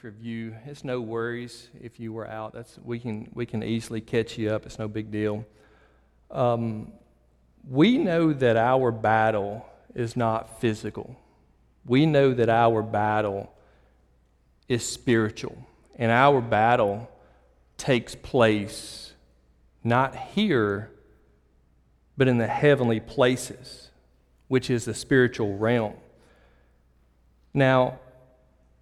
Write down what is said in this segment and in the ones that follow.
brief review. It's no worries if you were out. That's we can we can easily catch you up. It's no big deal. Um, we know that our battle is not physical. We know that our battle is spiritual, and our battle takes place not here, but in the heavenly places, which is the spiritual realm. Now,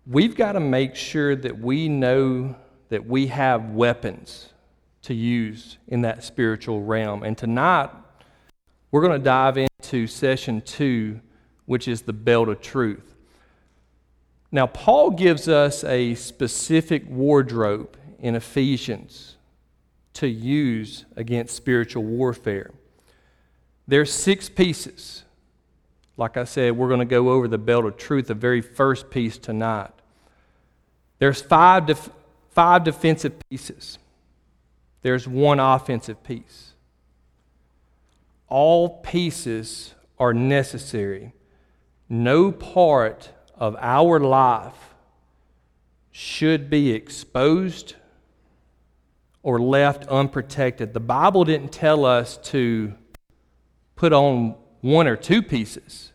we've got to make sure that we know that we have weapons to use in that spiritual realm. And tonight, we're going to dive into session two, which is the belt of truth. Now, Paul gives us a specific wardrobe in Ephesians to use against spiritual warfare. There's six pieces. Like I said, we're going to go over the belt of truth, the very first piece tonight. There's five, def- five defensive pieces. There's one offensive piece. All pieces are necessary. No part of our life should be exposed or left unprotected. The Bible didn't tell us to put on one or two pieces.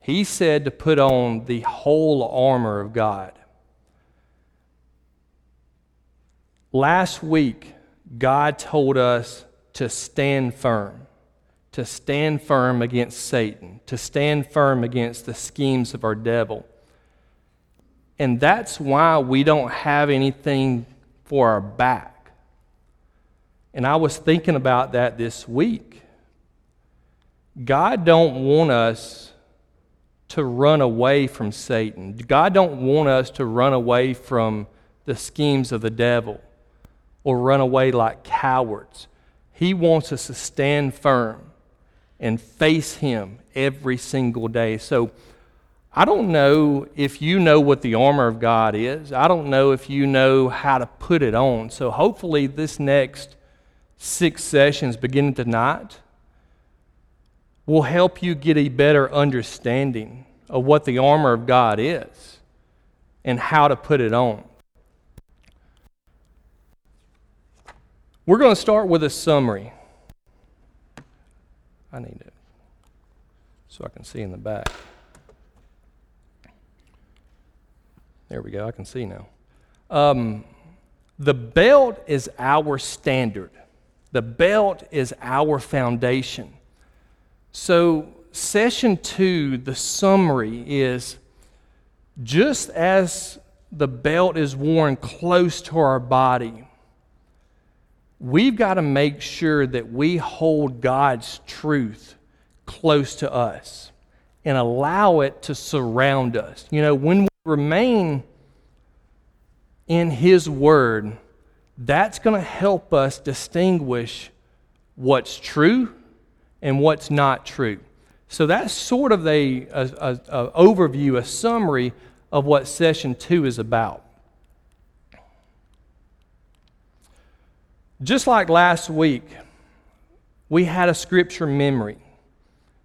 He said to put on the whole armor of God. Last week, God told us to stand firm, to stand firm against Satan, to stand firm against the schemes of our devil. And that's why we don't have anything for our back. And I was thinking about that this week. God don't want us to run away from Satan. God don't want us to run away from the schemes of the devil or run away like cowards. He wants us to stand firm and face him every single day. So I don't know if you know what the armor of God is. I don't know if you know how to put it on. So hopefully this next six sessions beginning tonight will help you get a better understanding of what the armor of God is and how to put it on. We're going to start with a summary. I need it so I can see in the back. There we go. I can see now. Um, the belt is our standard. The belt is our foundation. So, session two, the summary is just as the belt is worn close to our body, we've got to make sure that we hold God's truth close to us and allow it to surround us. You know, when we remain in His Word, that's going to help us distinguish what's true and what's not true. So that's sort of a, a, a, a overview, a summary of what session two is about. Just like last week, we had a scripture memory.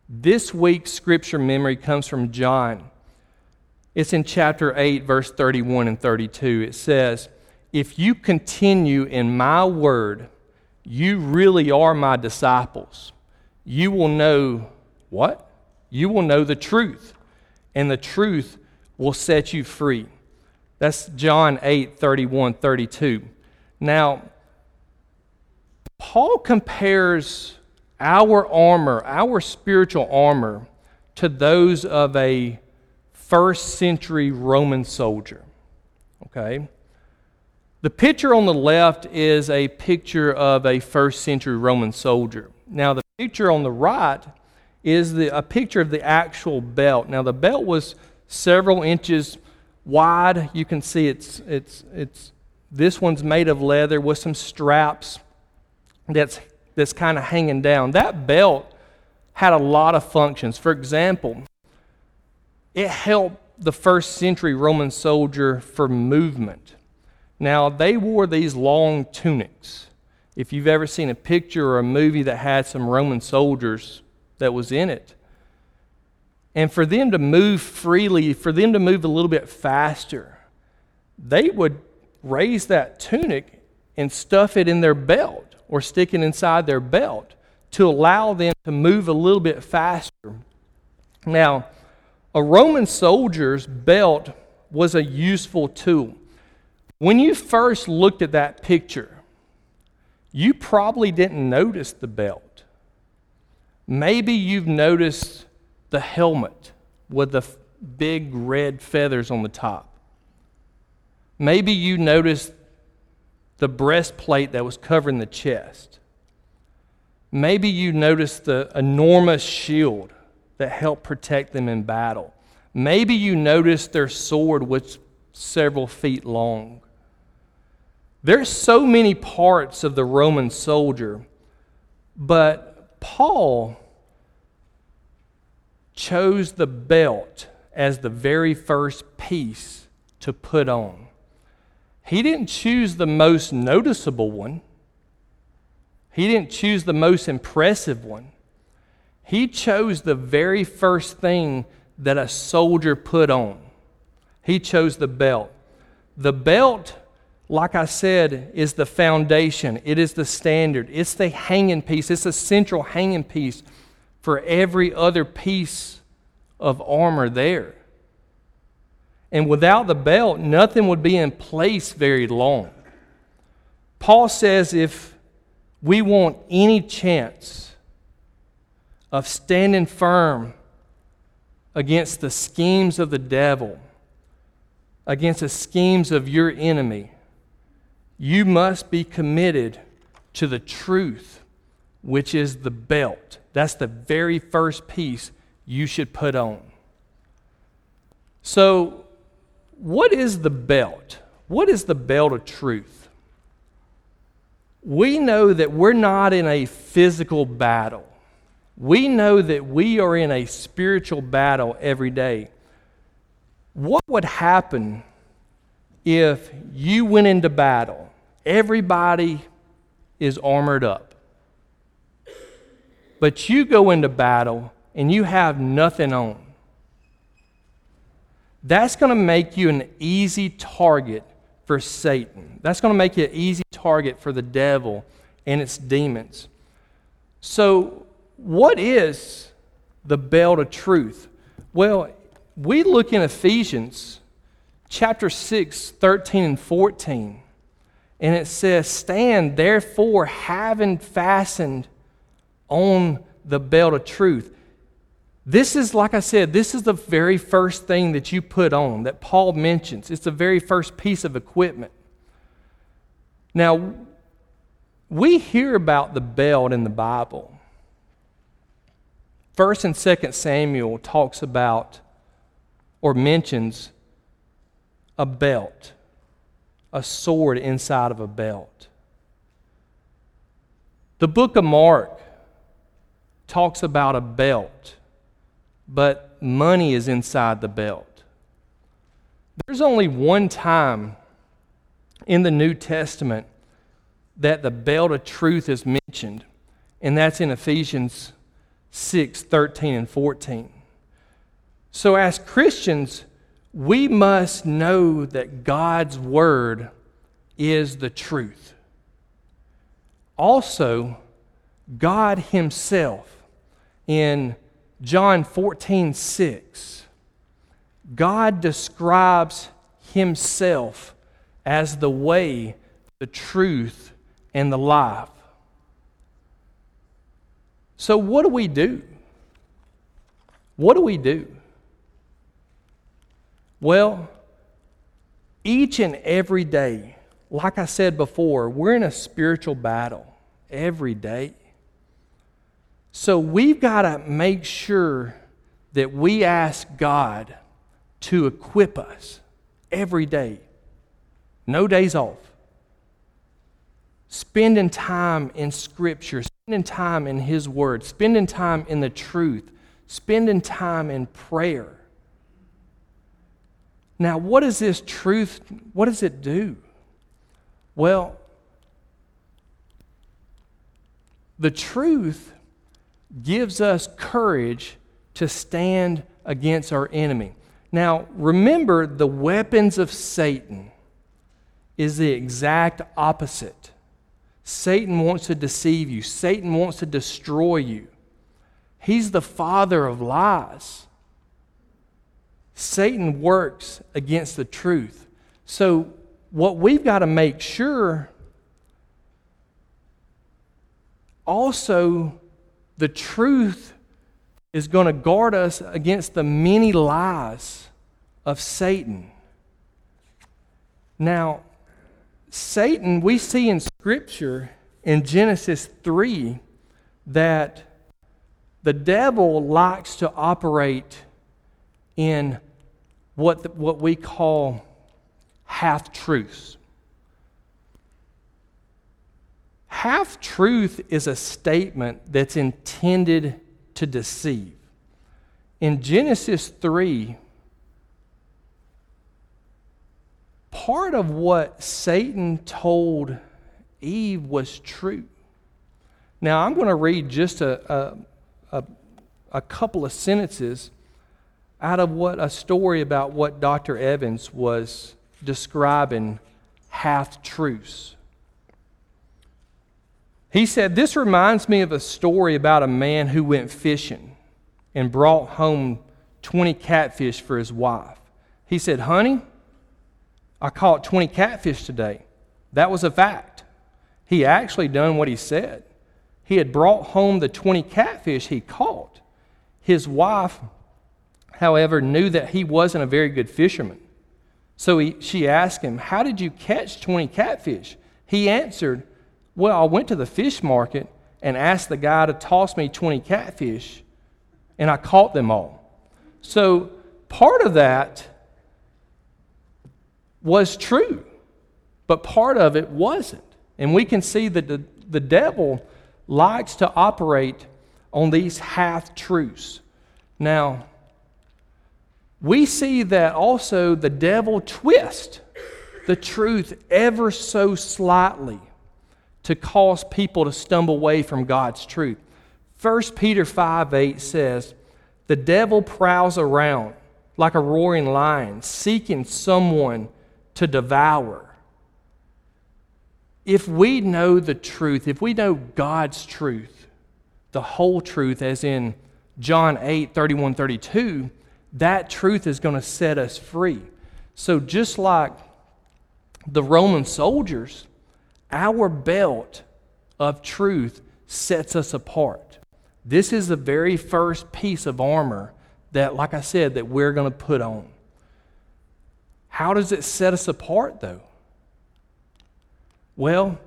This week's scripture memory comes from John. It's in chapter 8, verse 31 and 32. It says, If you continue in my word, you really are my disciples. You will know what? You will know the truth, and the truth will set you free. That's John 8, 31, 32. Now, Paul compares our armor, our spiritual armor, to those of a first century Roman soldier. Okay? The picture on the left is a picture of a first century Roman soldier. Now, the picture on the right is the, a picture of the actual belt. Now, the belt was several inches wide. You can see it's, it's, it's, this one's made of leather with some straps that's, that's kind of hanging down. That belt had a lot of functions. For example, it helped the first century Roman soldier for movement. Now, they wore these long tunics. If you've ever seen a picture or a movie that had some Roman soldiers that was in it, and for them to move freely, for them to move a little bit faster, they would raise that tunic and stuff it in their belt or sticking inside their belt to allow them to move a little bit faster. Now, a Roman soldier's belt was a useful tool. When you first looked at that picture, you probably didn't notice the belt. Maybe you've noticed the helmet with the big red feathers on the top. Maybe you noticed the breastplate that was covering the chest. Maybe you noticed the enormous shield that helped protect them in battle. Maybe you noticed their sword was several feet long. There's so many parts of the Roman soldier, but Paul chose the belt as the very first piece to put on. He didn't choose the most noticeable one. He didn't choose the most impressive one. He chose the very first thing that a soldier put on. He chose the belt. The belt, like I said, is the foundation, it is the standard, it's the hanging piece, it's the central hanging piece for every other piece of armor there. And without the belt, nothing would be in place very long. Paul says if we want any chance of standing firm against the schemes of the devil, against the schemes of your enemy, you must be committed to the truth, which is the belt. That's the very first piece you should put on. So, what is the belt? What is the belt of truth? We know that we're not in a physical battle. We know that we are in a spiritual battle every day. What would happen if you went into battle? Everybody is armored up. But you go into battle and you have nothing on that's going to make you an easy target for Satan. That's going to make you an easy target for the devil and its demons. So, what is the belt of truth? Well, we look in Ephesians chapter 6, 13 and 14, and it says, Stand therefore, having fastened on the belt of truth. This is, like I said, this is the very first thing that you put on that Paul mentions. It's the very first piece of equipment. Now, we hear about the belt in the Bible. First and Second Samuel talks about or mentions a belt, a sword inside of a belt. The book of Mark talks about a belt but money is inside the belt. There's only one time in the New Testament that the belt of truth is mentioned, and that's in Ephesians 6 13 and 14. So, as Christians, we must know that God's Word is the truth. Also, God Himself in John 14, 6, God describes himself as the way, the truth, and the life. So, what do we do? What do we do? Well, each and every day, like I said before, we're in a spiritual battle every day. So we've got to make sure that we ask God to equip us every day. No days off. Spending time in Scripture, spending time in His Word, spending time in the truth, spending time in prayer. Now, what does this truth, what does it do? Well, the truth gives us courage to stand against our enemy. Now, remember the weapons of Satan is the exact opposite. Satan wants to deceive you, Satan wants to destroy you. He's the father of lies. Satan works against the truth. So, what we've got to make sure also, the truth is going to guard us against the many lies of Satan. Now, Satan, we see in Scripture in Genesis 3 that the devil likes to operate in what, the, what we call half truths. Half truth is a statement that's intended to deceive. In Genesis 3, part of what Satan told Eve was true. Now, I'm going to read just a, a, a, a couple of sentences out of what a story about what Dr. Evans was describing half truths. He said, This reminds me of a story about a man who went fishing and brought home 20 catfish for his wife. He said, Honey, I caught 20 catfish today. That was a fact. He actually done what he said. He had brought home the 20 catfish he caught. His wife, however, knew that he wasn't a very good fisherman. So he, she asked him, How did you catch 20 catfish? He answered, well, I went to the fish market and asked the guy to toss me 20 catfish, and I caught them all. So part of that was true, but part of it wasn't. And we can see that the, the devil likes to operate on these half truths. Now, we see that also the devil twists the truth ever so slightly to cause people to stumble away from God's truth. 1 Peter 5 8 says, The devil prowls around like a roaring lion, seeking someone to devour. If we know the truth, if we know God's truth, the whole truth, as in John 8 31 32, that truth is going to set us free. So, just like the Roman soldiers, our belt of truth sets us apart. This is the very first piece of armor that, like I said, that we're going to put on. How does it set us apart, though? Well,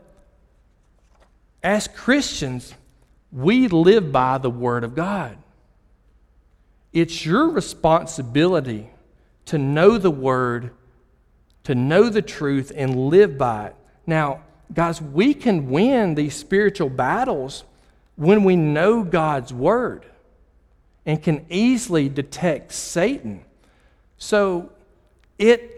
as Christians, we live by the Word of God. It's your responsibility to know the Word, to know the truth, and live by it. Now, guys, we can win these spiritual battles when we know God's word and can easily detect Satan. So it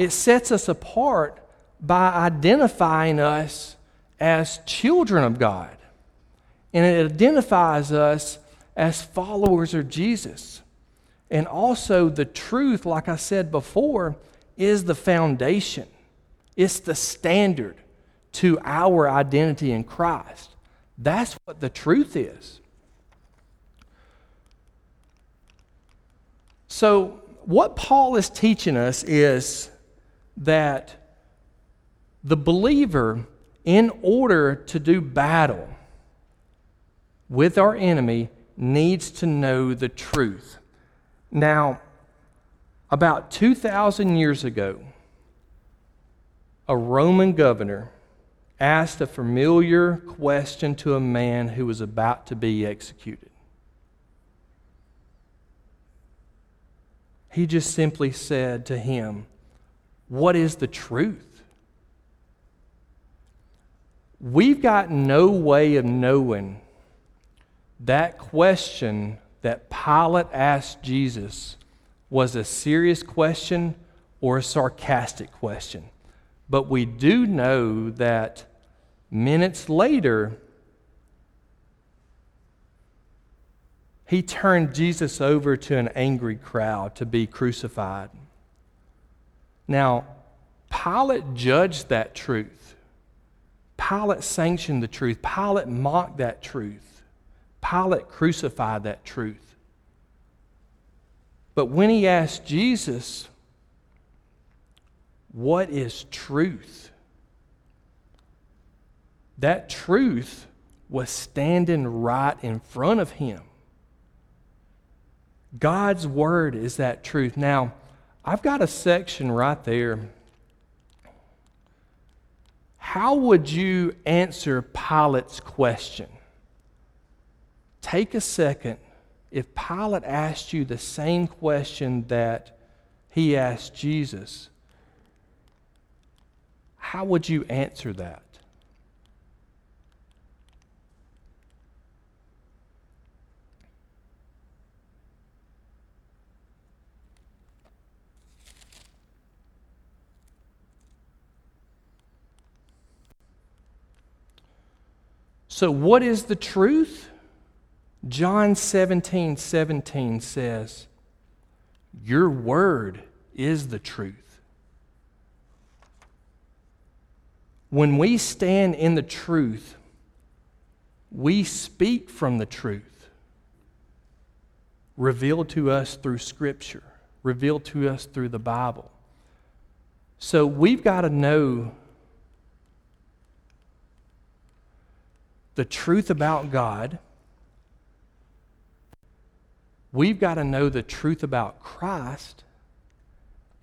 it sets us apart by identifying us as children of God. And it identifies us as followers of Jesus. And also, the truth, like I said before, is the foundation. It's the standard to our identity in Christ. That's what the truth is. So, what Paul is teaching us is that the believer, in order to do battle with our enemy, needs to know the truth. Now, about 2,000 years ago, a Roman governor asked a familiar question to a man who was about to be executed. He just simply said to him, What is the truth? We've got no way of knowing that question that Pilate asked Jesus was a serious question or a sarcastic question. But we do know that minutes later, he turned Jesus over to an angry crowd to be crucified. Now, Pilate judged that truth. Pilate sanctioned the truth. Pilate mocked that truth. Pilate crucified that truth. But when he asked Jesus, What is truth? That truth was standing right in front of him. God's word is that truth. Now, I've got a section right there. How would you answer Pilate's question? Take a second. If Pilate asked you the same question that he asked Jesus, how would you answer that? So, what is the truth? John 17 17 says, Your word is the truth. When we stand in the truth, we speak from the truth, revealed to us through Scripture, revealed to us through the Bible. So we've got to know the truth about God, we've got to know the truth about Christ,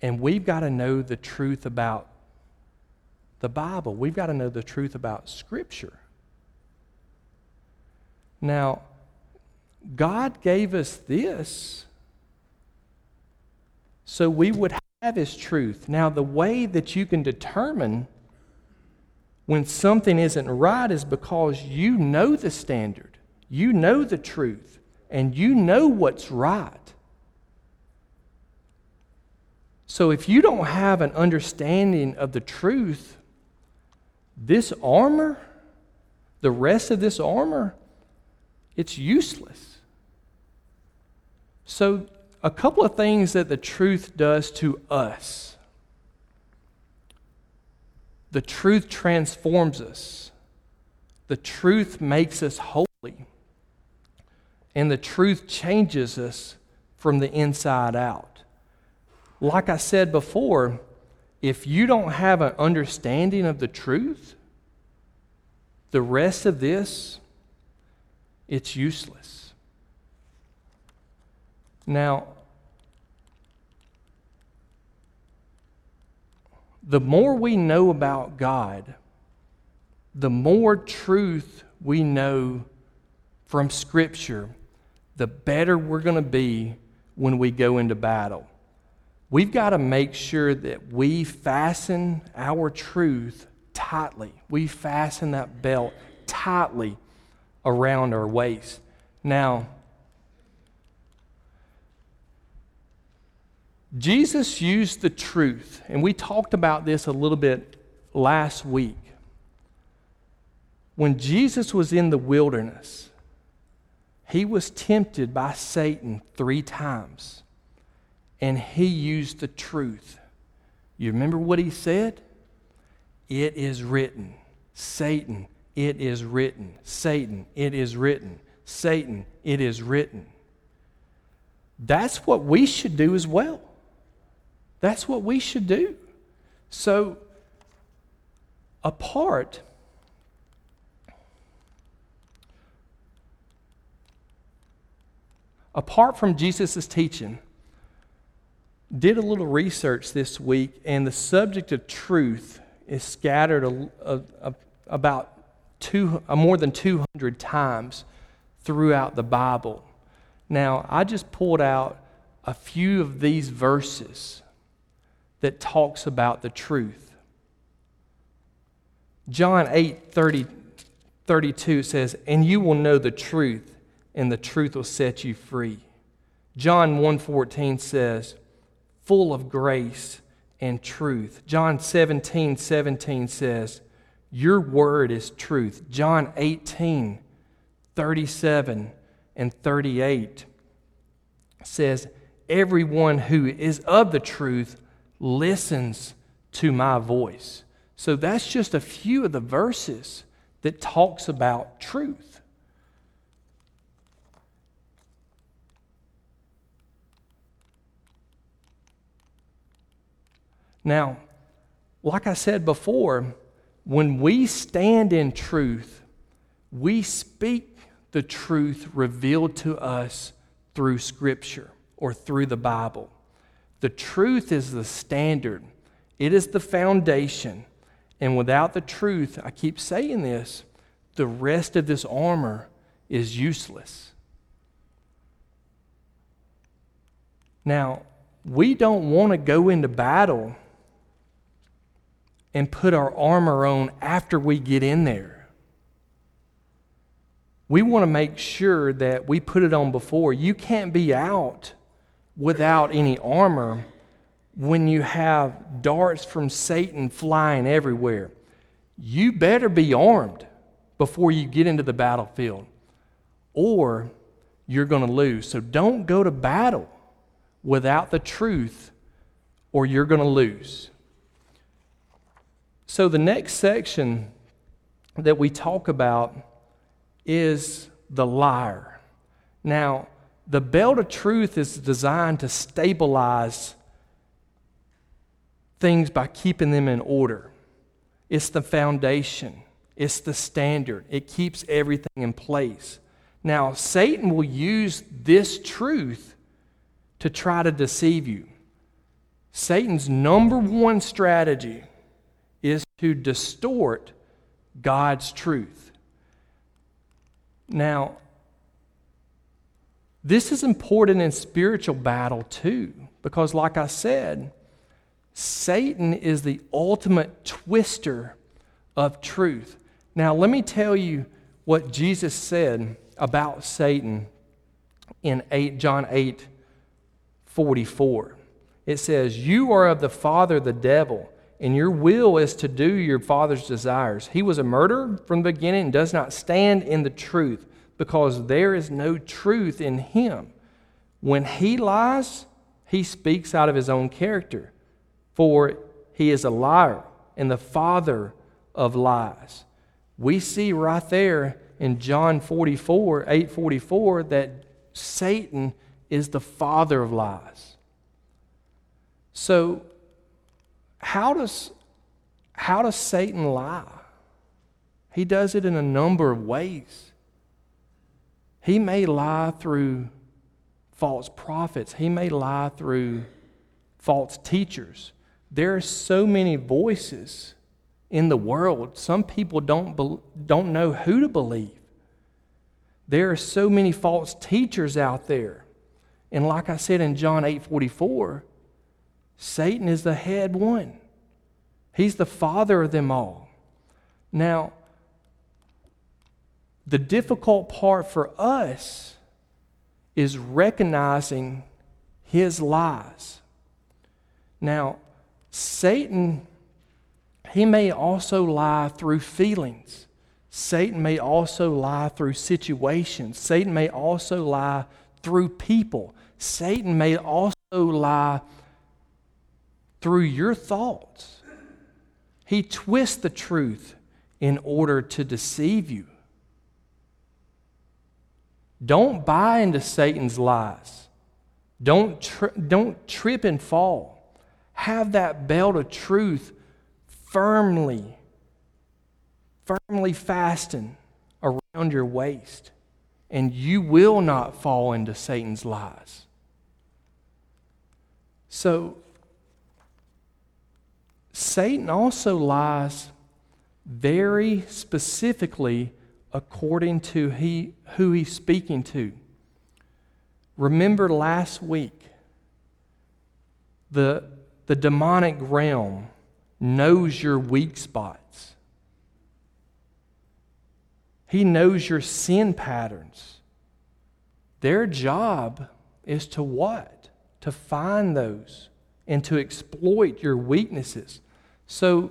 and we've got to know the truth about the Bible. We've got to know the truth about Scripture. Now, God gave us this so we would have His truth. Now, the way that you can determine when something isn't right is because you know the standard, you know the truth, and you know what's right. So if you don't have an understanding of the truth, this armor, the rest of this armor, it's useless. So, a couple of things that the truth does to us. The truth transforms us. The truth makes us holy. And the truth changes us from the inside out. Like I said before, if you don't have an understanding of the truth, the rest of this, it's useless. Now, the more we know about God, the more truth we know from Scripture, the better we're going to be when we go into battle. We've got to make sure that we fasten our truth tightly. We fasten that belt tightly around our waist. Now, Jesus used the truth, and we talked about this a little bit last week. When Jesus was in the wilderness, he was tempted by Satan three times, and he used the truth. You remember what he said? It is written. Satan, it is written. Satan, it is written. Satan, it is written. That's what we should do as well. That's what we should do. So, apart, apart from Jesus' teaching, did a little research this week, and the subject of truth is scattered a, a, a, about two, uh, more than 200 times throughout the Bible. Now, I just pulled out a few of these verses that talks about the truth. John 8 30, 32 says, And you will know the truth, and the truth will set you free. John 1:14 says, full of grace and truth. John 17, 17 says, Your word is truth. John 18, 37 and 38 says, Everyone who is of the truth listens to my voice. So that's just a few of the verses that talks about truth. Now, like I said before, when we stand in truth, we speak the truth revealed to us through Scripture or through the Bible. The truth is the standard, it is the foundation. And without the truth, I keep saying this, the rest of this armor is useless. Now, we don't want to go into battle and put our armor on after we get in there. We want to make sure that we put it on before. You can't be out without any armor when you have darts from Satan flying everywhere. You better be armed before you get into the battlefield, or you're going to lose. So don't go to battle without the truth, or you're going to lose. So, the next section that we talk about is the liar. Now, the belt of truth is designed to stabilize things by keeping them in order. It's the foundation, it's the standard, it keeps everything in place. Now, Satan will use this truth to try to deceive you. Satan's number one strategy to distort God's truth. Now, this is important in spiritual battle too, because, like I said, Satan is the ultimate twister of truth. Now, let me tell you what Jesus said about Satan in 8, John 8 44. It says, You are of the father, the devil and your will is to do your father's desires. He was a murderer from the beginning and does not stand in the truth because there is no truth in him. When he lies, he speaks out of his own character, for he is a liar and the father of lies. We see right there in John 44, 844, that Satan is the father of lies. So how does, how does Satan lie? He does it in a number of ways. He may lie through false prophets, he may lie through false teachers. There are so many voices in the world. Some people don't, be, don't know who to believe. There are so many false teachers out there. And like I said in John 8 44, Satan is the head one, he's the father of them all. Now, the difficult part for us is recognizing his lies. Now, Satan, he may also lie through feelings. Satan may also lie through situations. Satan may also lie through people. Satan may also lie through your thoughts. He twists the truth in order to deceive you. Don't buy into Satan's lies. Don't, tri- don't trip and fall. Have that belt of truth firmly, firmly fastened around your waist, and you will not fall into Satan's lies. So, Satan also lies very specifically according to he, who he's speaking to. Remember last week, the, the demonic realm knows your weak spots. He knows your sin patterns. Their job is to what? To find those and to exploit your weaknesses. So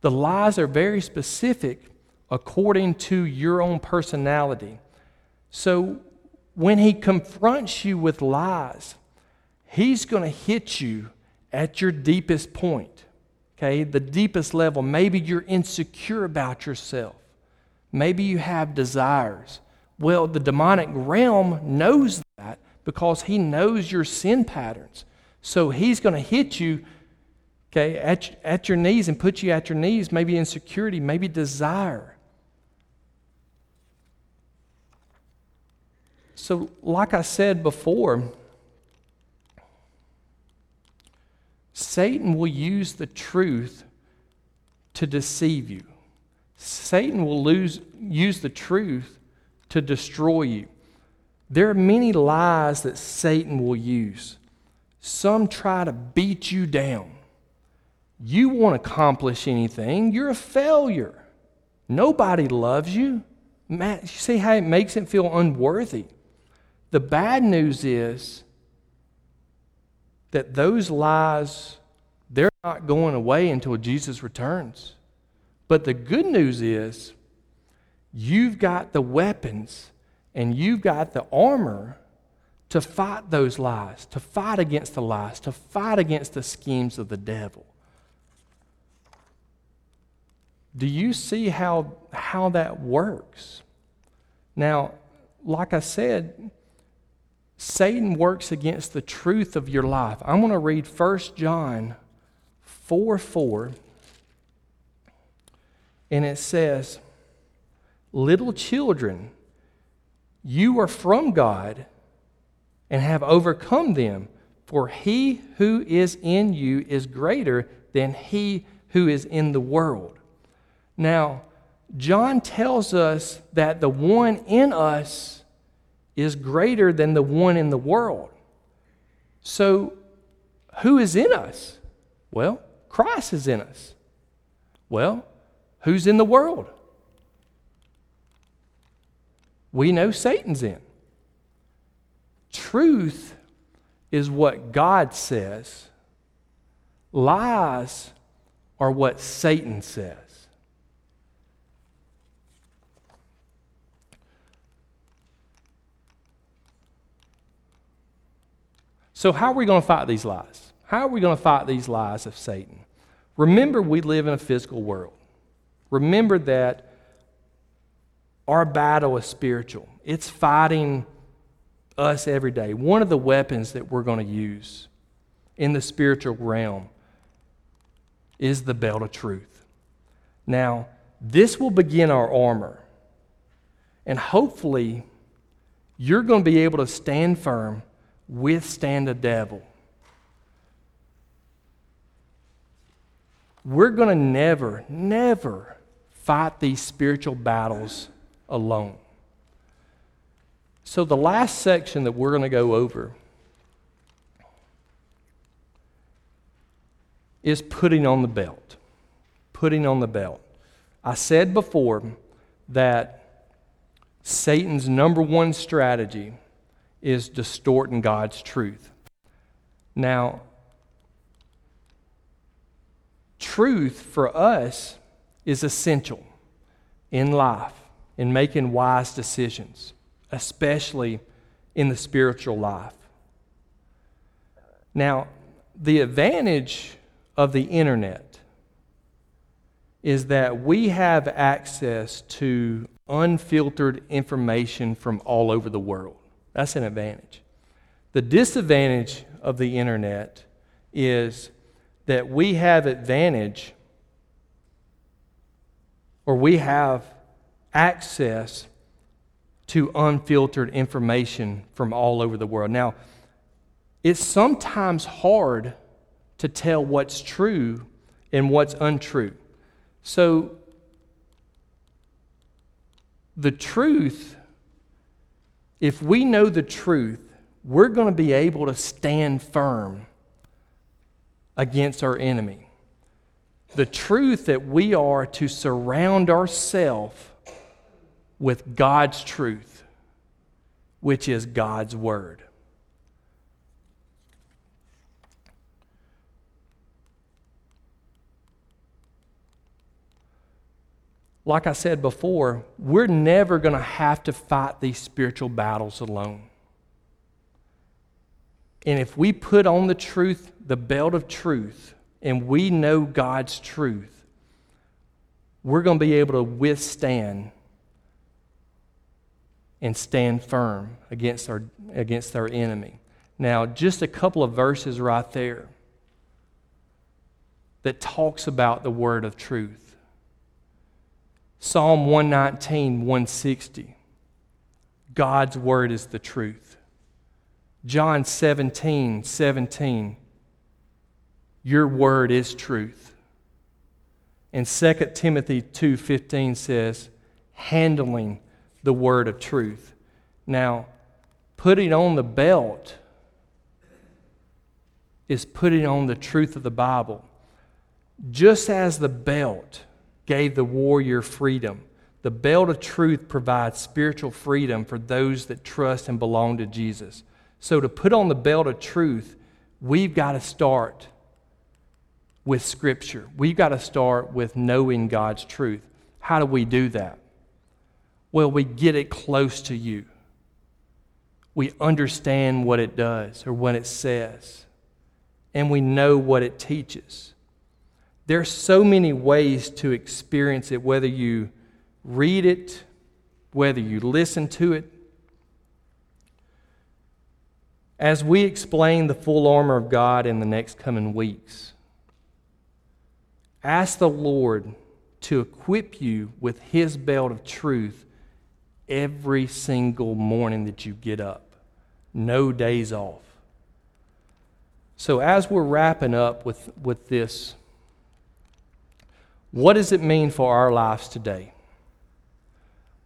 the lies are very specific according to your own personality. So when he confronts you with lies, he's going to hit you at your deepest point, okay, the deepest level, maybe you're insecure about yourself. Maybe you have desires. Well, the demonic realm knows that because he knows your sin patterns. So he's going to hit you okay, at, at your knees and put you at your knees, maybe insecurity, maybe desire. So, like I said before, Satan will use the truth to deceive you. Satan will lose, use the truth to destroy you. There are many lies that Satan will use. Some try to beat you down. You won't accomplish anything, you're a failure. Nobody loves you. You see how it makes it feel unworthy. The bad news is that those lies, they're not going away until Jesus returns. But the good news is you've got the weapons and you've got the armor to fight those lies, to fight against the lies, to fight against the schemes of the devil. Do you see how, how that works? Now, like I said, Satan works against the truth of your life. I'm going to read 1 John 4 4. And it says, Little children, you are from God and have overcome them, for he who is in you is greater than he who is in the world. Now, John tells us that the one in us is greater than the one in the world. So, who is in us? Well, Christ is in us. Well, who's in the world? We know Satan's in. Truth is what God says, lies are what Satan says. So, how are we going to fight these lies? How are we going to fight these lies of Satan? Remember, we live in a physical world. Remember that our battle is spiritual, it's fighting us every day. One of the weapons that we're going to use in the spiritual realm is the belt of truth. Now, this will begin our armor. And hopefully, you're going to be able to stand firm withstand the devil. We're going to never, never fight these spiritual battles alone. So, the last section that we're going to go over is putting on the belt. Putting on the belt. I said before that Satan's number one strategy is distorting God's truth. Now, truth for us is essential in life, in making wise decisions, especially in the spiritual life. Now, the advantage of the internet is that we have access to unfiltered information from all over the world. That's an advantage. The disadvantage of the internet is that we have advantage or we have access to unfiltered information from all over the world. Now, it's sometimes hard to tell what's true and what's untrue. So, the truth if we know the truth, we're going to be able to stand firm against our enemy. The truth that we are to surround ourselves with God's truth, which is God's Word. like I said before, we're never going to have to fight these spiritual battles alone. And if we put on the truth, the belt of truth, and we know God's truth, we're going to be able to withstand and stand firm against our, against our enemy. Now, just a couple of verses right there that talks about the word of truth. Psalm 119, 160. God's word is the truth. John 17, 17. Your word is truth. And 2 Timothy 2:15 says, handling the word of truth. Now, putting on the belt is putting on the truth of the Bible. Just as the belt gave the warrior freedom, the belt of truth provides spiritual freedom for those that trust and belong to Jesus. So, to put on the belt of truth, we've got to start with Scripture. We've got to start with knowing God's truth. How do we do that? Well, we get it close to you. We understand what it does or what it says, and we know what it teaches. There are so many ways to experience it, whether you read it, whether you listen to it. As we explain the full armor of God in the next coming weeks, ask the Lord to equip you with His belt of truth every single morning that you get up, no days off. So, as we're wrapping up with, with this, what does it mean for our lives today?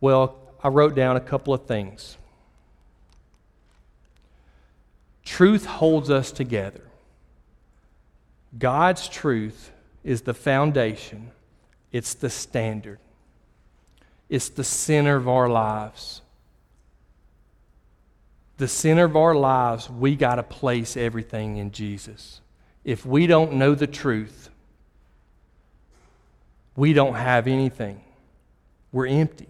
Well, I wrote down a couple of things. Truth holds us together. God's truth is the foundation, it's the standard. It's the center of our lives. The center of our lives, we got to place everything in Jesus. If we don't know the truth, we don't have anything. We're empty.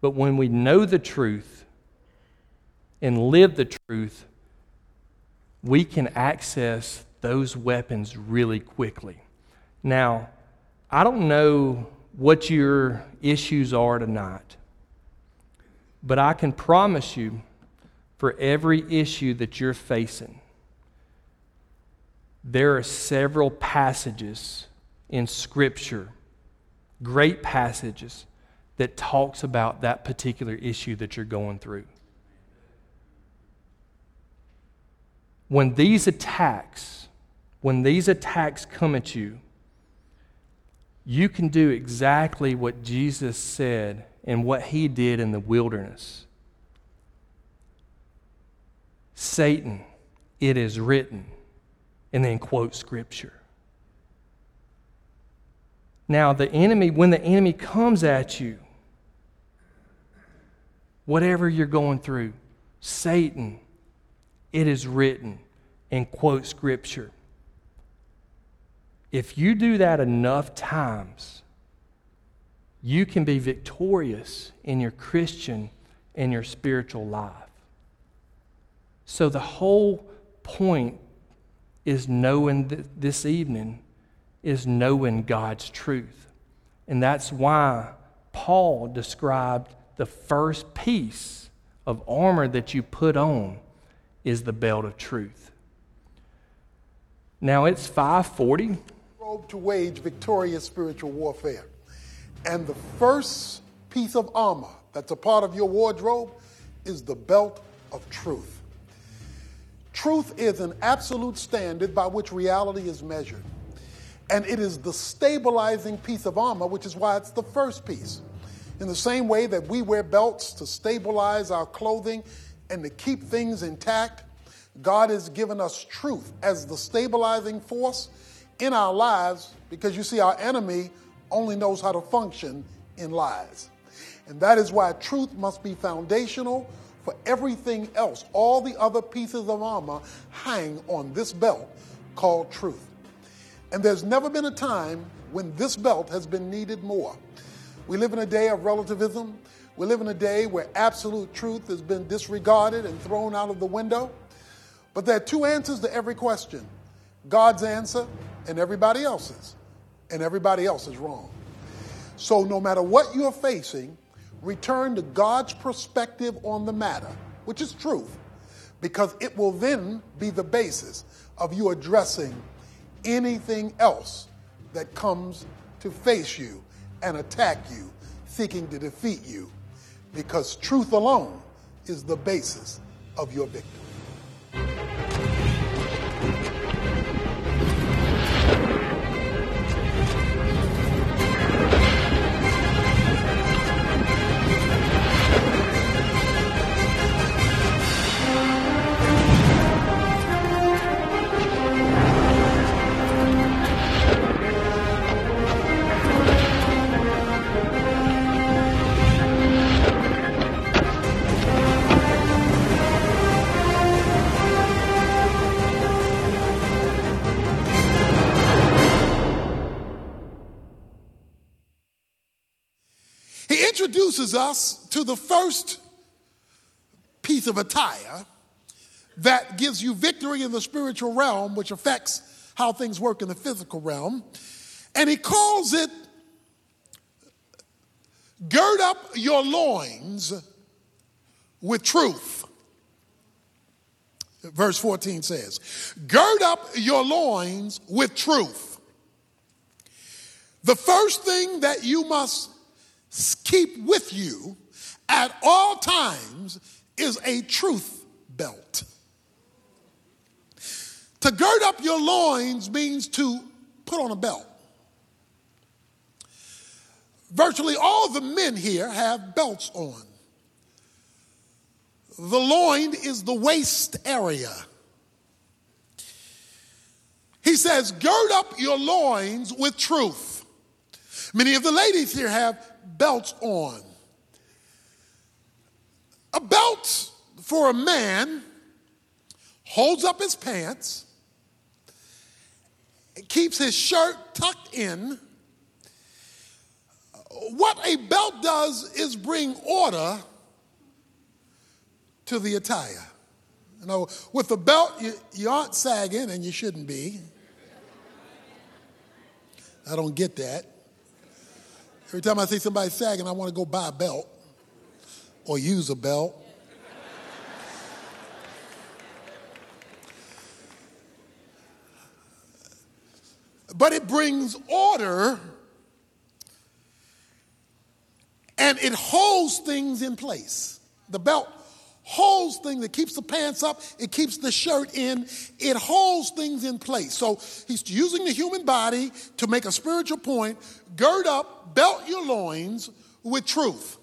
But when we know the truth and live the truth, we can access those weapons really quickly. Now, I don't know what your issues are tonight. But I can promise you, for every issue that you're facing, there are several passages in Scripture, great passages, that talks about that particular issue that you're going through. When these attacks, when these attacks come at you, you can do exactly what Jesus said and what he did in the wilderness. Satan, it is written, and then quote scripture. Now, the enemy, when the enemy comes at you, whatever you're going through, Satan, it is written, and quote scripture. If you do that enough times, you can be victorious in your Christian and your spiritual life. So, the whole point is knowing th- this evening is knowing God's truth. And that's why Paul described the first piece of armor that you put on is the belt of truth. Now it's 540 to wage victorious spiritual warfare. And the first piece of armor that's a part of your wardrobe is the belt of truth. Truth is an absolute standard by which reality is measured. And it is the stabilizing piece of armor, which is why it's the first piece. In the same way that we wear belts to stabilize our clothing and to keep things intact, God has given us truth as the stabilizing force in our lives because you see, our enemy only knows how to function in lies. And that is why truth must be foundational for everything else. All the other pieces of armor hang on this belt called truth. And there's never been a time when this belt has been needed more. We live in a day of relativism. We live in a day where absolute truth has been disregarded and thrown out of the window. But there are two answers to every question God's answer and everybody else's. And everybody else is wrong. So, no matter what you're facing, return to God's perspective on the matter, which is truth, because it will then be the basis of you addressing anything else that comes to face you and attack you, seeking to defeat you, because truth alone is the basis of your victory. Introduces us to the first piece of attire that gives you victory in the spiritual realm, which affects how things work in the physical realm. And he calls it Gird up your loins with truth. Verse 14 says, Gird up your loins with truth. The first thing that you must keep with you at all times is a truth belt. To gird up your loins means to put on a belt. Virtually all the men here have belts on. The loin is the waist area. He says, Gird up your loins with truth. Many of the ladies here have belts on. A belt for a man holds up his pants, keeps his shirt tucked in. What a belt does is bring order to the attire. You know, with the belt, you, you aren't sagging, and you shouldn't be. I don't get that. Every time I see somebody sagging, I want to go buy a belt or use a belt. but it brings order and it holds things in place. The belt holds things, it keeps the pants up, it keeps the shirt in, it holds things in place. So he's using the human body to make a spiritual point. Gird up, belt your loins with truth.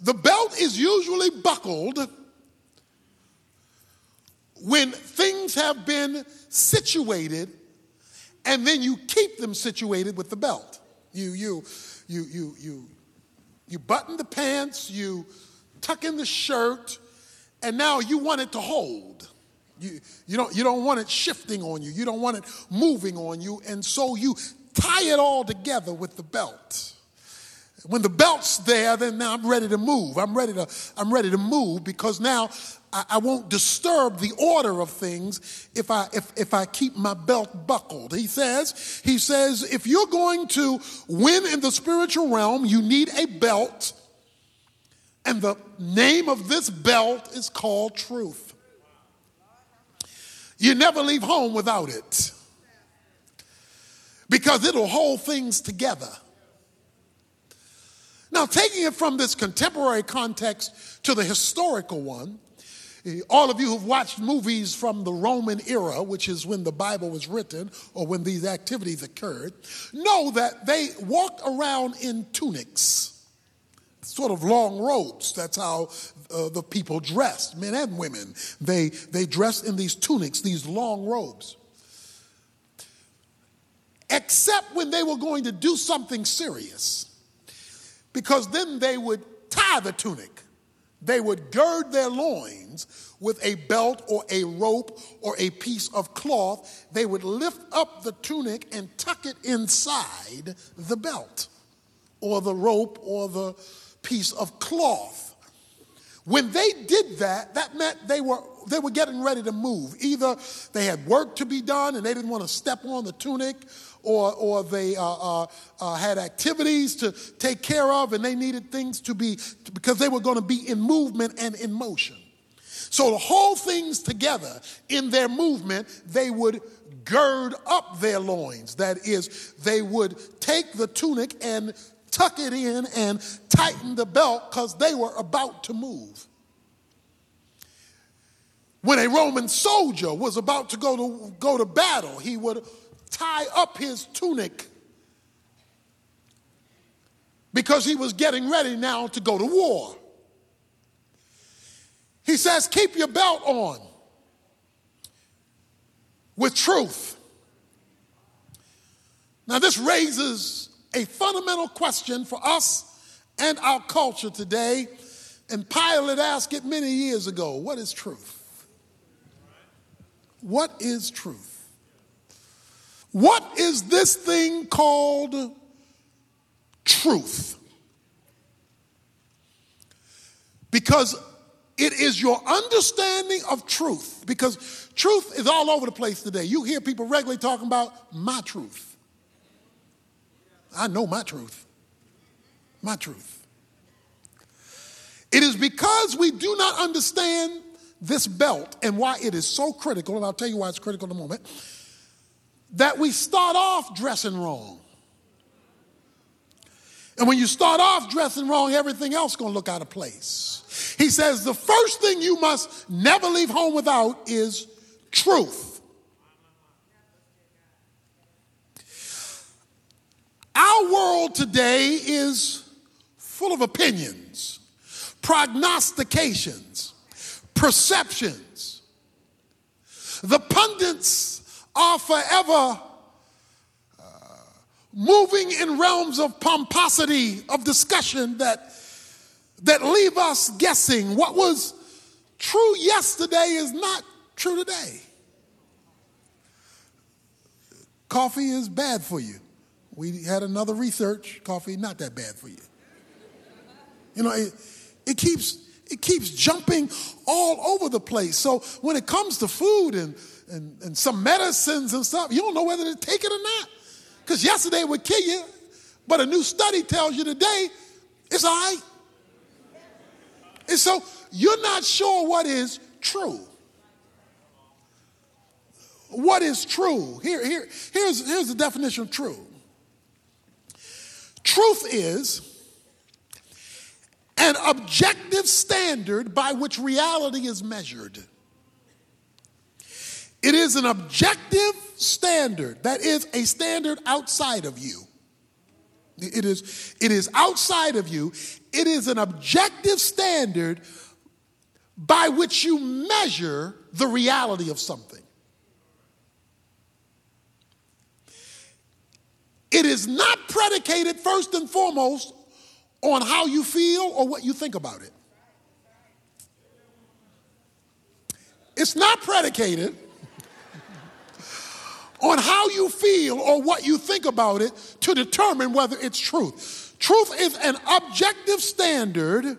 The belt is usually buckled when things have been situated and then you keep them situated with the belt. You, you, you, you, you, you button the pants, you tuck in the shirt, and now you want it to hold. You, you, don't, you don't want it shifting on you, you don't want it moving on you, and so you tie it all together with the belt. When the belt's there, then now I'm ready to move. I'm ready to, I'm ready to move because now I, I won't disturb the order of things if I, if, if I keep my belt buckled. He says, he says, if you're going to win in the spiritual realm, you need a belt. And the name of this belt is called truth. You never leave home without it because it'll hold things together. Now, taking it from this contemporary context to the historical one, all of you who've watched movies from the Roman era, which is when the Bible was written or when these activities occurred, know that they walked around in tunics, sort of long robes. That's how uh, the people dressed, men and women. They, they dressed in these tunics, these long robes. Except when they were going to do something serious, because then they would tie the tunic they would gird their loins with a belt or a rope or a piece of cloth. They would lift up the tunic and tuck it inside the belt or the rope or the piece of cloth. When they did that, that meant they were, they were getting ready to move. Either they had work to be done and they didn't want to step on the tunic, or, or they uh, uh, uh, had activities to take care of and they needed things to be, because they were going to be in movement and in motion. So to hold things together in their movement, they would gird up their loins. That is, they would take the tunic and tuck it in and tighten the belt because they were about to move. When a Roman soldier was about to go to go to battle, he would tie up his tunic because he was getting ready now to go to war. He says, Keep your belt on with truth. Now, this raises a fundamental question for us and our culture today. And Pilate asked it many years ago What is truth? What is truth? What is this thing called truth? Because it is your understanding of truth, because truth is all over the place today. You hear people regularly talking about my truth. I know my truth. My truth. It is because we do not understand this belt and why it is so critical, and I'll tell you why it's critical in a moment, that we start off dressing wrong. And when you start off dressing wrong, everything else going to look out of place. He says the first thing you must never leave home without is truth. Our world today is full of opinions, prognostications, perceptions. The pundits are forever uh, moving in realms of pomposity, of discussion that, that leave us guessing what was true yesterday is not true today. Coffee is bad for you. We had another research, coffee not that bad for you. You know, it, it keeps it keeps jumping all over the place. So when it comes to food and, and, and some medicines and stuff, you don't know whether to take it or not. Because yesterday would kill you, but a new study tells you today it's all right. And so you're not sure what is true. What is true? Here, here, here's, here's the definition of true. Truth is an objective standard by which reality is measured. It is an objective standard that is a standard outside of you. It is, it is outside of you. It is an objective standard by which you measure the reality of something. It is not predicated first and foremost on how you feel or what you think about it. It's not predicated on how you feel or what you think about it to determine whether it's truth. Truth is an objective standard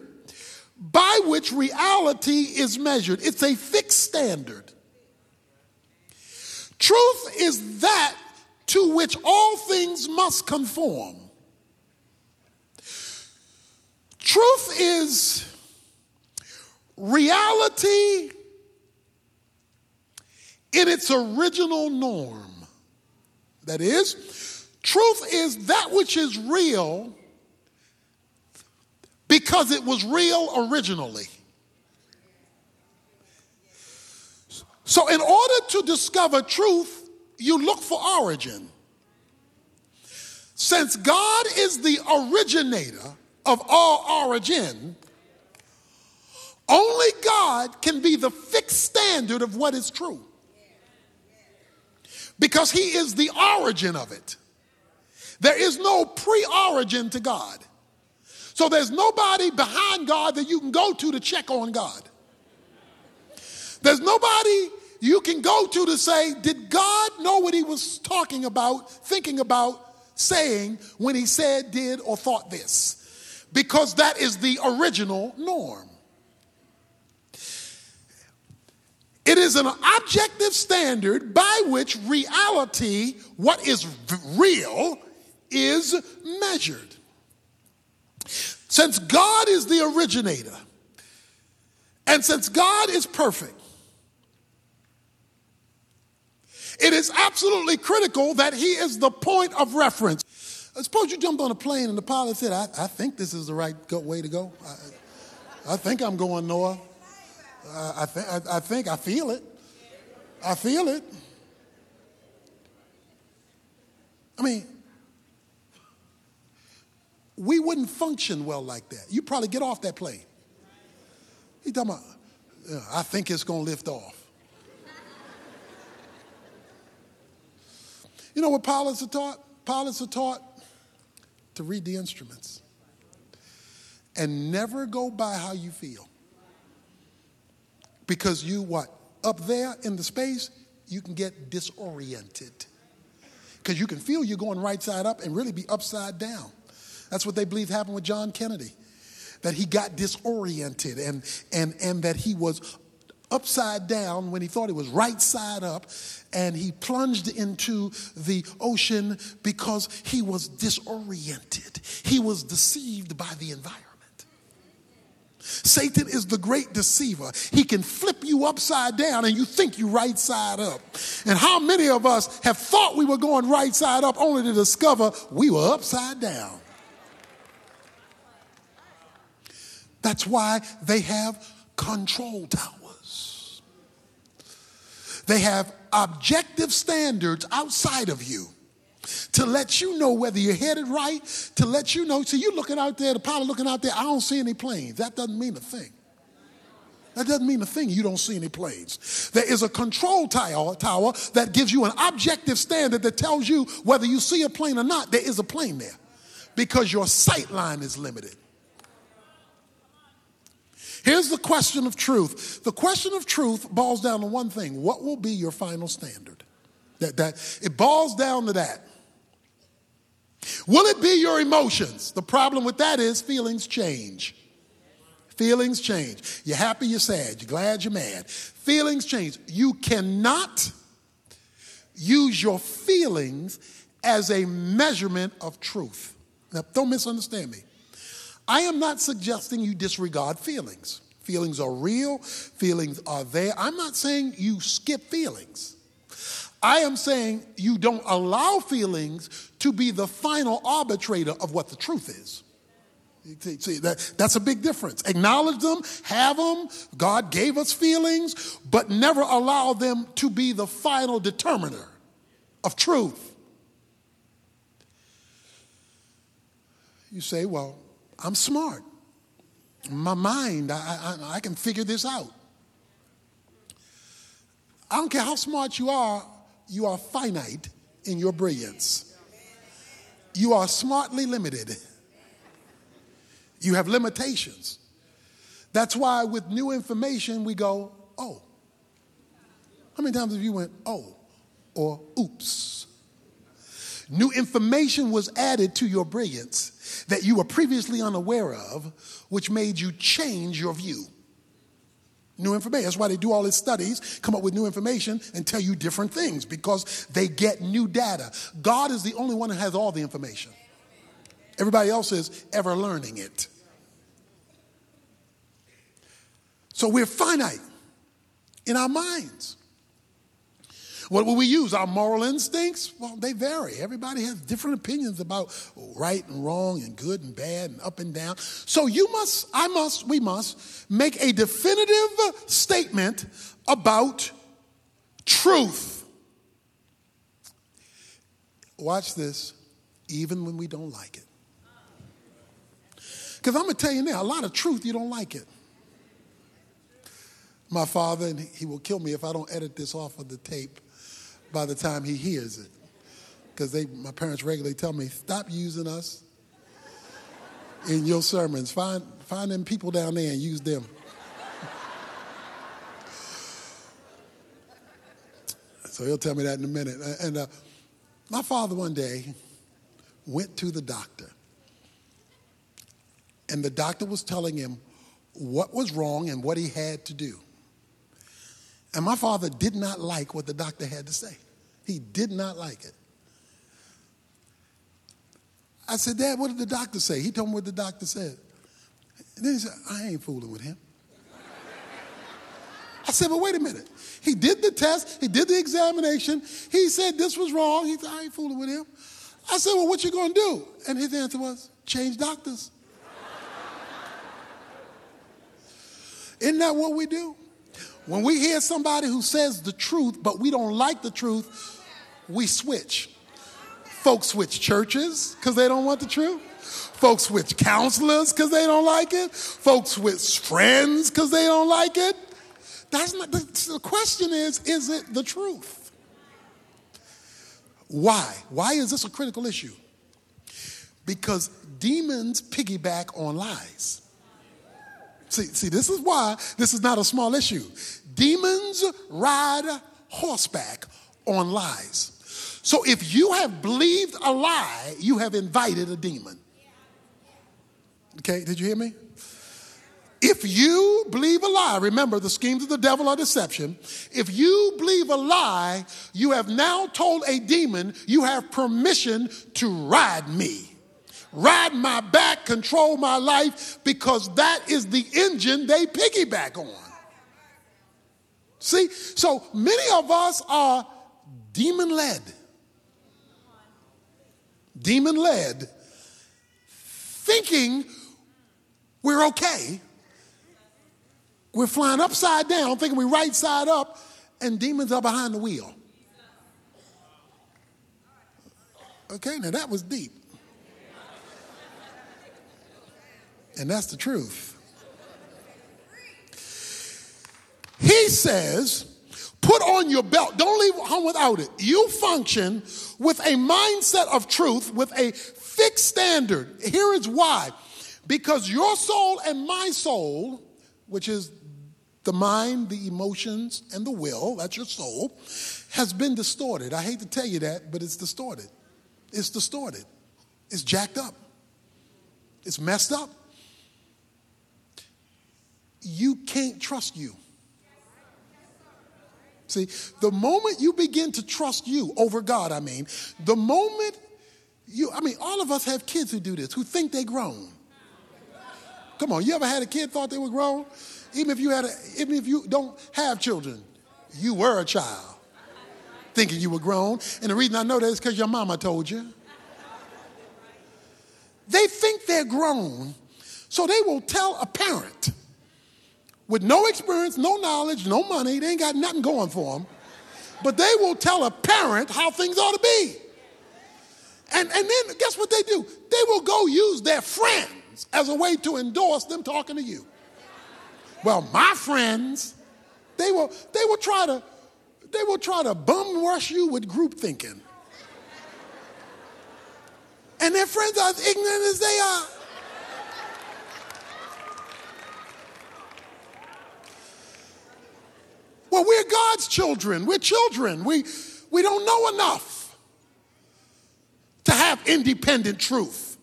by which reality is measured, it's a fixed standard. Truth is that to which all things must conform. Truth is reality in its original norm. That is, truth is that which is real because it was real originally. So, in order to discover truth, you look for origin. Since God is the originator of all origin, only God can be the fixed standard of what is true because he is the origin of it. There is no pre origin to God. So there's nobody behind God that you can go to to check on God. There's nobody you can go to to say, Did God know what he was talking about, thinking about, saying when he said, did, or thought this? Because that is the original norm. Is an objective standard by which reality, what is real, is measured. Since God is the originator, and since God is perfect, it is absolutely critical that He is the point of reference. Suppose you jumped on a plane and the pilot said, I, I think this is the right way to go. I, I think I'm going north. I, th- I, I think I feel it. I feel it. I mean, we wouldn't function well like that. You probably get off that plane. He talking about, I think it's going to lift off. you know what pilots are taught? Pilots are taught to read the instruments and never go by how you feel. Because you what? Up there in the space, you can get disoriented. Because you can feel you're going right side up and really be upside down. That's what they believe happened with John Kennedy. That he got disoriented and, and, and that he was upside down when he thought he was right side up and he plunged into the ocean because he was disoriented. He was deceived by the environment. Satan is the great deceiver. He can flip you upside down and you think you right side up. And how many of us have thought we were going right side up only to discover we were upside down? That's why they have control towers. They have objective standards outside of you to let you know whether you're headed right, to let you know. See, you're looking out there, the pilot looking out there, I don't see any planes. That doesn't mean a thing. That doesn't mean a thing. You don't see any planes. There is a control tower, tower that gives you an objective standard that tells you whether you see a plane or not. There is a plane there because your sight line is limited. Here's the question of truth. The question of truth boils down to one thing. What will be your final standard? That, that it boils down to that. Will it be your emotions? The problem with that is feelings change. Feelings change. You're happy, you're sad, you're glad, you're mad. Feelings change. You cannot use your feelings as a measurement of truth. Now, don't misunderstand me. I am not suggesting you disregard feelings. Feelings are real, feelings are there. I'm not saying you skip feelings. I am saying you don't allow feelings to be the final arbitrator of what the truth is. See, that, that's a big difference. Acknowledge them, have them. God gave us feelings, but never allow them to be the final determiner of truth. You say, well, I'm smart. My mind, I, I, I can figure this out. I don't care how smart you are, you are finite in your brilliance. You are smartly limited. You have limitations. That's why with new information we go, oh. How many times have you went, oh, or oops? New information was added to your brilliance that you were previously unaware of, which made you change your view. New information. That's why they do all these studies, come up with new information, and tell you different things because they get new data. God is the only one who has all the information. Everybody else is ever learning it. So we're finite in our minds. What will we use? Our moral instincts? Well, they vary. Everybody has different opinions about right and wrong and good and bad and up and down. So you must, I must, we must make a definitive statement about truth. Watch this, even when we don't like it. Because I'm going to tell you now, a lot of truth, you don't like it. My father, and he will kill me if I don't edit this off of the tape by the time he hears it. Because my parents regularly tell me, stop using us in your sermons. Find, find them people down there and use them. so he'll tell me that in a minute. And uh, my father one day went to the doctor. And the doctor was telling him what was wrong and what he had to do. And my father did not like what the doctor had to say. He did not like it. I said, Dad, what did the doctor say? He told me what the doctor said. And then he said, I ain't fooling with him. I said, but wait a minute. He did the test, he did the examination. He said this was wrong. He said, I ain't fooling with him. I said, well, what you gonna do? And his answer was, change doctors. Isn't that what we do? When we hear somebody who says the truth, but we don't like the truth, we switch. Folks switch churches because they don't want the truth. Folks switch counselors because they don't like it. Folks switch friends because they don't like it. That's not the, question is, is it the truth? Why? Why is this a critical issue? Because demons piggyback on lies. See, see, this is why this is not a small issue. Demons ride horseback on lies. So if you have believed a lie, you have invited a demon. Okay, did you hear me? If you believe a lie, remember the schemes of the devil are deception. If you believe a lie, you have now told a demon you have permission to ride me. Ride my back, control my life, because that is the engine they piggyback on. See, so many of us are demon led. Demon led, thinking we're okay we're flying upside down, thinking we're right side up, and demons are behind the wheel. Okay, now that was deep. And that's the truth. He says, put on your belt. Don't leave home without it. You function with a mindset of truth, with a fixed standard. Here is why. Because your soul and my soul, which is the mind, the emotions, and the will, that's your soul, has been distorted. I hate to tell you that, but it's distorted. It's distorted. It's jacked up. It's messed up. You can't trust you. See, the moment you begin to trust you over God, I mean, the moment you, I mean, all of us have kids who do this, who think they grown. Come on, you ever had a kid thought they were grown? Even if you had a, even if you don't have children, you were a child thinking you were grown. And the reason I know that is because your mama told you. They think they're grown, so they will tell a parent with no experience, no knowledge, no money, they ain't got nothing going for them, but they will tell a parent how things ought to be. And, and then guess what they do? They will go use their friends as a way to endorse them talking to you. Well, my friends, they will, they will try to, they will try to bum rush you with group thinking. And their friends are as ignorant as they are. Well, we're God's children. We're children. We, we don't know enough to have independent truth.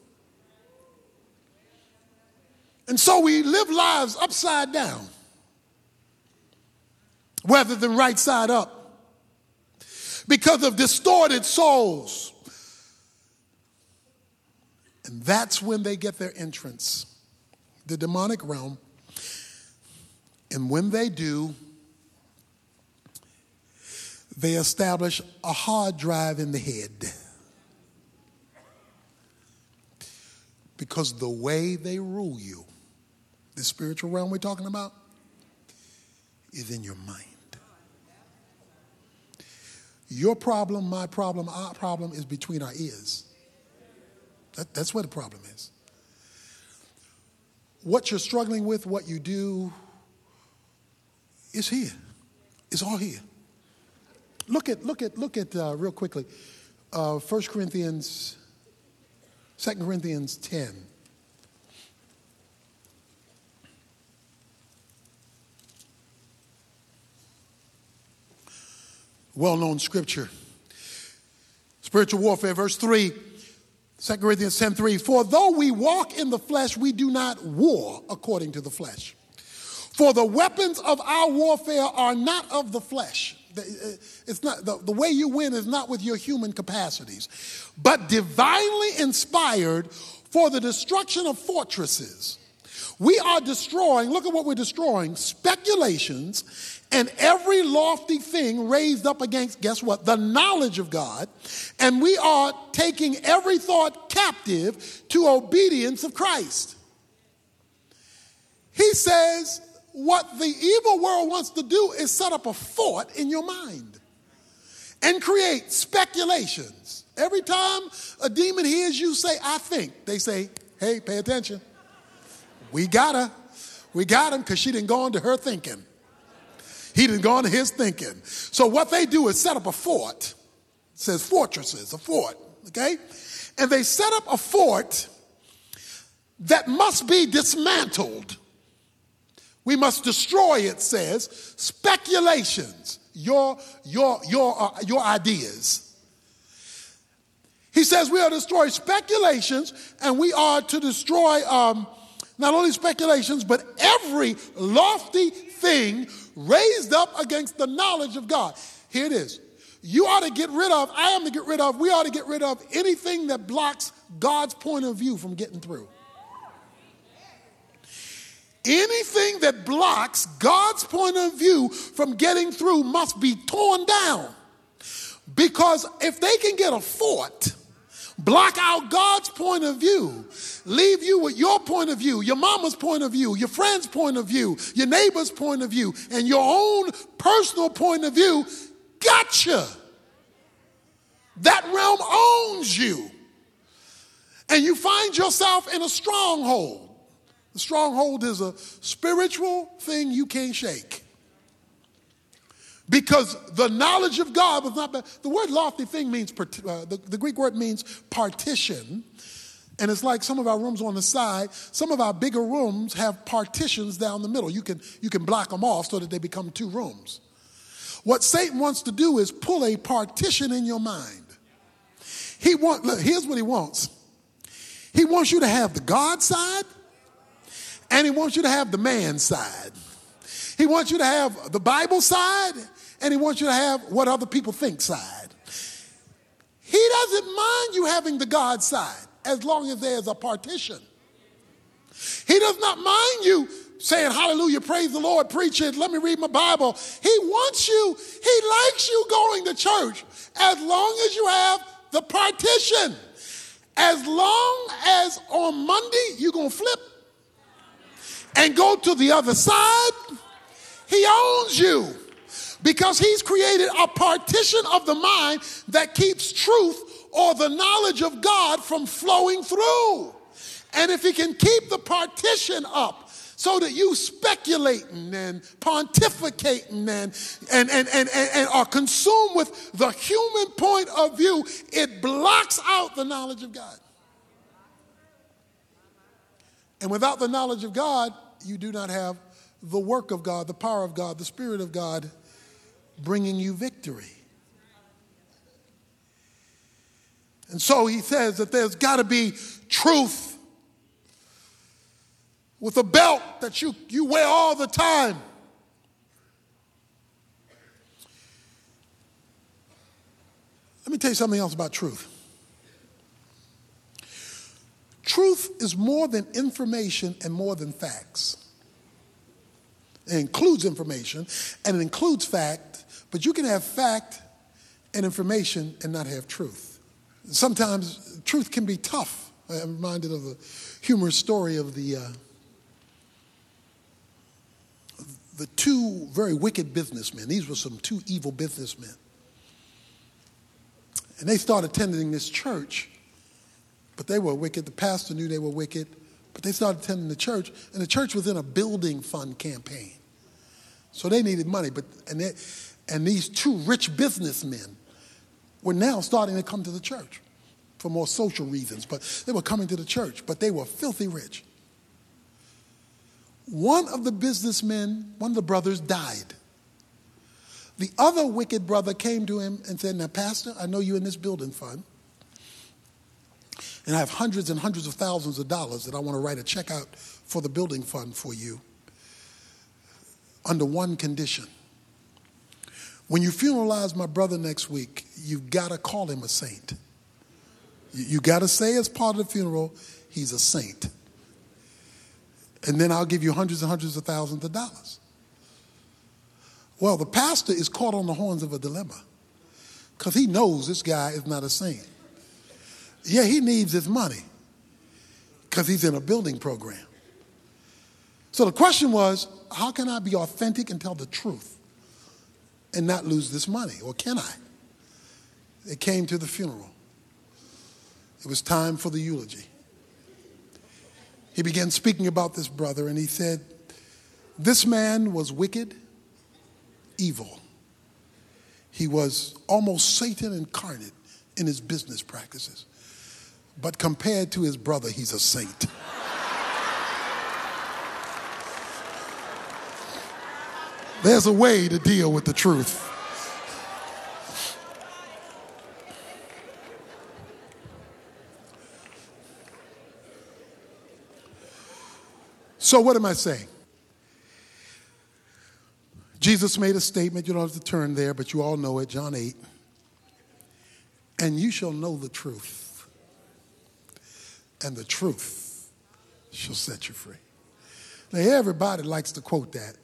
And so we live lives upside down rather than right side up because of distorted souls. And that's when they get their entrance, the demonic realm. And when they do, they establish a hard drive in the head. Because the way they rule you the spiritual realm we're talking about is in your mind. Your problem, my problem, our problem is between our ears. That, that's where the problem is. What you're struggling with, what you do, is here. It's all here. Look at, look at, look at, uh, real quickly, uh, 1 Corinthians, 2 Corinthians 10. well known scripture. Spiritual warfare, verse 3, 2 Corinthians 10 3. For though we walk in the flesh, we do not war according to the flesh. For the weapons of our warfare are not of the flesh. Uh, it's not the, the way you win is not with your human capacities, but divinely inspired for the destruction of fortresses. We are destroying, look at what we're destroying speculations and every lofty thing raised up against, guess what? The knowledge of God. And we are taking every thought captive to obedience of Christ. He says, what the evil world wants to do is set up a fort in your mind and create speculations. Every time a demon hears you say, I think, they say, hey, pay attention. We got her. We got him because she didn't go into her thinking. He didn't go into his thinking. So what they do is set up a fort. It says fortresses, a fort, okay? And they set up a fort that must be dismantled we must destroy, it says, speculations, your, your, your, uh, your ideas. He says we are to destroy speculations and we are to destroy um, not only speculations, but every lofty thing raised up against the knowledge of God. Here it is. You ought to get rid of, I am to get rid of, we ought to get rid of anything that blocks God's point of view from getting through. Anything that blocks God's point of view from getting through must be torn down. Because if they can get a fort, block out God's point of view, leave you with your point of view, your mama's point of view, your friend's point of view, your neighbor's point of view, and your own personal point of view, gotcha. That realm owns you. And you find yourself in a stronghold. The stronghold is a spiritual thing you can't shake. Because the knowledge of God was not, bad. the word lofty thing means, uh, the, the Greek word means partition. And it's like some of our rooms on the side. Some of our bigger rooms have partitions down the middle. You can, you can block them off so that they become two rooms. What Satan wants to do is pull a partition in your mind. He want, look, here's what he wants. He wants you to have the God side and he wants you to have the man side. He wants you to have the Bible side, and he wants you to have what other people think side. He doesn't mind you having the God side as long as there's a partition. He does not mind you saying, Hallelujah, praise the Lord, preach it, let me read my Bible. He wants you, he likes you going to church as long as you have the partition. As long as on Monday you're going to flip and go to the other side, he owns you because he's created a partition of the mind that keeps truth or the knowledge of God from flowing through. And if he can keep the partition up so that you speculating and pontificating and, and, and, and, and, are consumed with the human point of view, it blocks out the knowledge of God. And without the knowledge of God, you do not have the work of God, the power of God, the Spirit of God bringing you victory. And so he says that there's got to be truth with a belt that you, you wear all the time. Let me tell you something else about truth. Truth is more than information and more than facts. It includes information and it includes fact, but you can have fact and information and not have truth. Sometimes truth can be tough. I'm reminded of a humorous story of the, uh, the two very wicked businessmen. These were some two evil businessmen. And they started attending this church but they were wicked. The pastor knew they were wicked, but they started attending the church, and the church was in a building fund campaign. So they needed money, but and they, and these two rich businessmen were now starting to come to the church for more social reasons, but they were coming to the church, but they were filthy rich. One of the businessmen, one of the brothers died. The other wicked brother came to him and said, Now, Pastor, I know you're in this building fund. And I have hundreds and hundreds of thousands of dollars that I want to write a check out for the building fund for you. under one condition. When you funeralize my brother next week, you've got to call him a saint. You, got to say, as part of the funeral, he's a saint. And then I'll give you hundreds and hundreds of thousands of dollars. Well, the pastor is caught on the horns of a dilemma because he knows this guy is not a saint. Yeah, he needs his money because he's in a building program. So the question was how can I be authentic and tell the truth and not lose this money? Or can I? It came to the funeral. It was time for the eulogy. He began speaking about this brother and he said, This man was wicked, evil. He was almost Satan incarnate in his business practices. But compared to his brother, he's a saint. There's a way to deal with the truth. So, what am I saying? Jesus made a statement. You don't have to turn there, but you all know it. John 8. And you shall know the truth, and the truth shall set you free. Now, everybody likes to quote that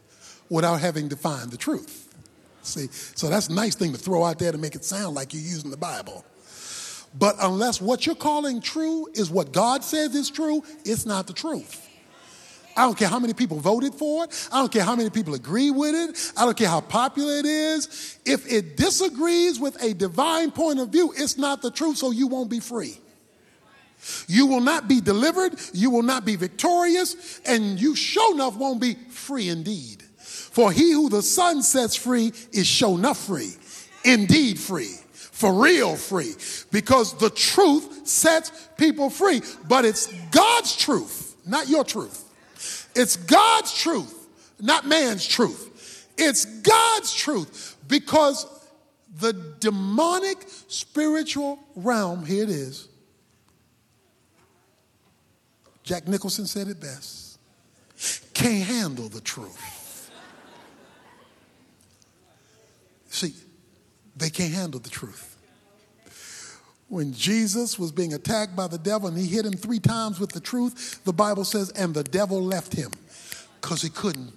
without having defined the truth. See, so that's a nice thing to throw out there to make it sound like you're using the Bible. But unless what you're calling true is what God says is true, it's not the truth. I don't care how many people voted for it. I don't care how many people agree with it. I don't care how popular it is. If it disagrees with a divine point of view, it's not the truth, so you won't be free. You will not be delivered, you will not be victorious, and you sure enough won't be free indeed. For he who the Son sets free is sure enough free, indeed free, for real free, because the truth sets people free. But it's God's truth, not your truth. It's God's truth, not man's truth. It's God's truth because the demonic spiritual realm, here it is. Jack Nicholson said it best can't handle the truth. See, they can't handle the truth. When Jesus was being attacked by the devil and he hit him three times with the truth, the Bible says, and the devil left him because he couldn't.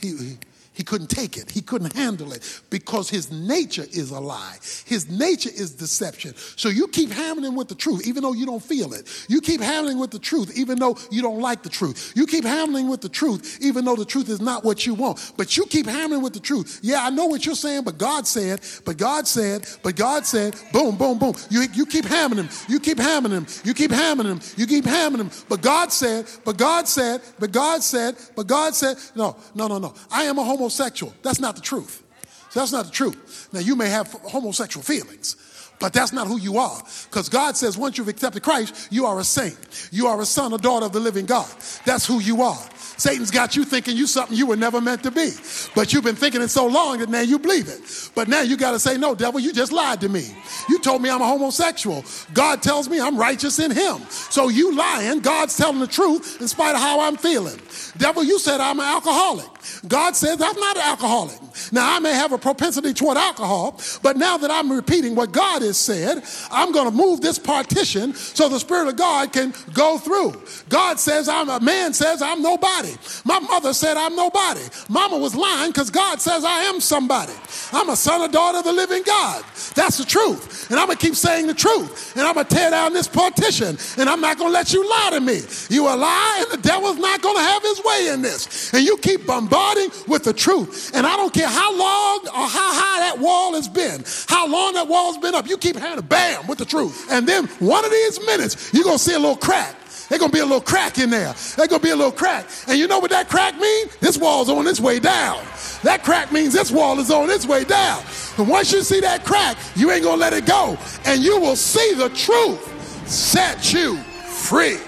He, he couldn't take it. He couldn't handle it because his nature is a lie. His nature is deception. So you keep hammering with the truth even though you don't feel it. You keep hammering with the truth even though you don't like the truth. You keep hammering with the truth even though the truth is not what you want. But you keep hammering with the truth. Yeah, I know what you're saying, but God said, but God said, but God said, boom, boom, boom. You, you keep hammering him. You keep hammering him. You keep hammering him. You keep hammering him. But God said, but God said, but God said, but God said, no, no, no, no. I am a homo homosexual. That's not the truth. So that's not the truth. Now, you may have homosexual feelings, but that's not who you are. Because God says once you've accepted Christ, you are a saint. You are a son or daughter of the living God. That's who you are. Satan's got you thinking you something you were never meant to be. But you've been thinking it so long that now you believe it. But now you got to say, no, devil, you just lied to me. You told me I'm a homosexual. God tells me I'm righteous in him. So you lying. God's telling the truth in spite of how I'm feeling. Devil, you said I'm an alcoholic. God says I'm not an alcoholic. Now, I may have a propensity toward alcohol, but now that I'm repeating what God has said, I'm going to move this partition so the Spirit of God can go through. God says I'm a man says I'm nobody. My mother said I'm nobody. Mama was lying because God says I am somebody. I'm a son or daughter of the living God. That's the truth. And I'm going to keep saying the truth. And I'm going to tear down this partition. And I'm not going to let you lie to me. You a lie, and the devil's not going to have his way in this. And you keep bombarding with the truth. And I don't care how long or how high that wall has been, how long that wall's been up. You keep handing bam with the truth. And then one of these minutes, you're to see a little crack. There's gonna be a little crack in there. There's gonna be a little crack. And you know what that crack means? This wall's on its way down. That crack means this wall is on its way down. And once you see that crack, you ain't gonna let it go. And you will see the truth set you free.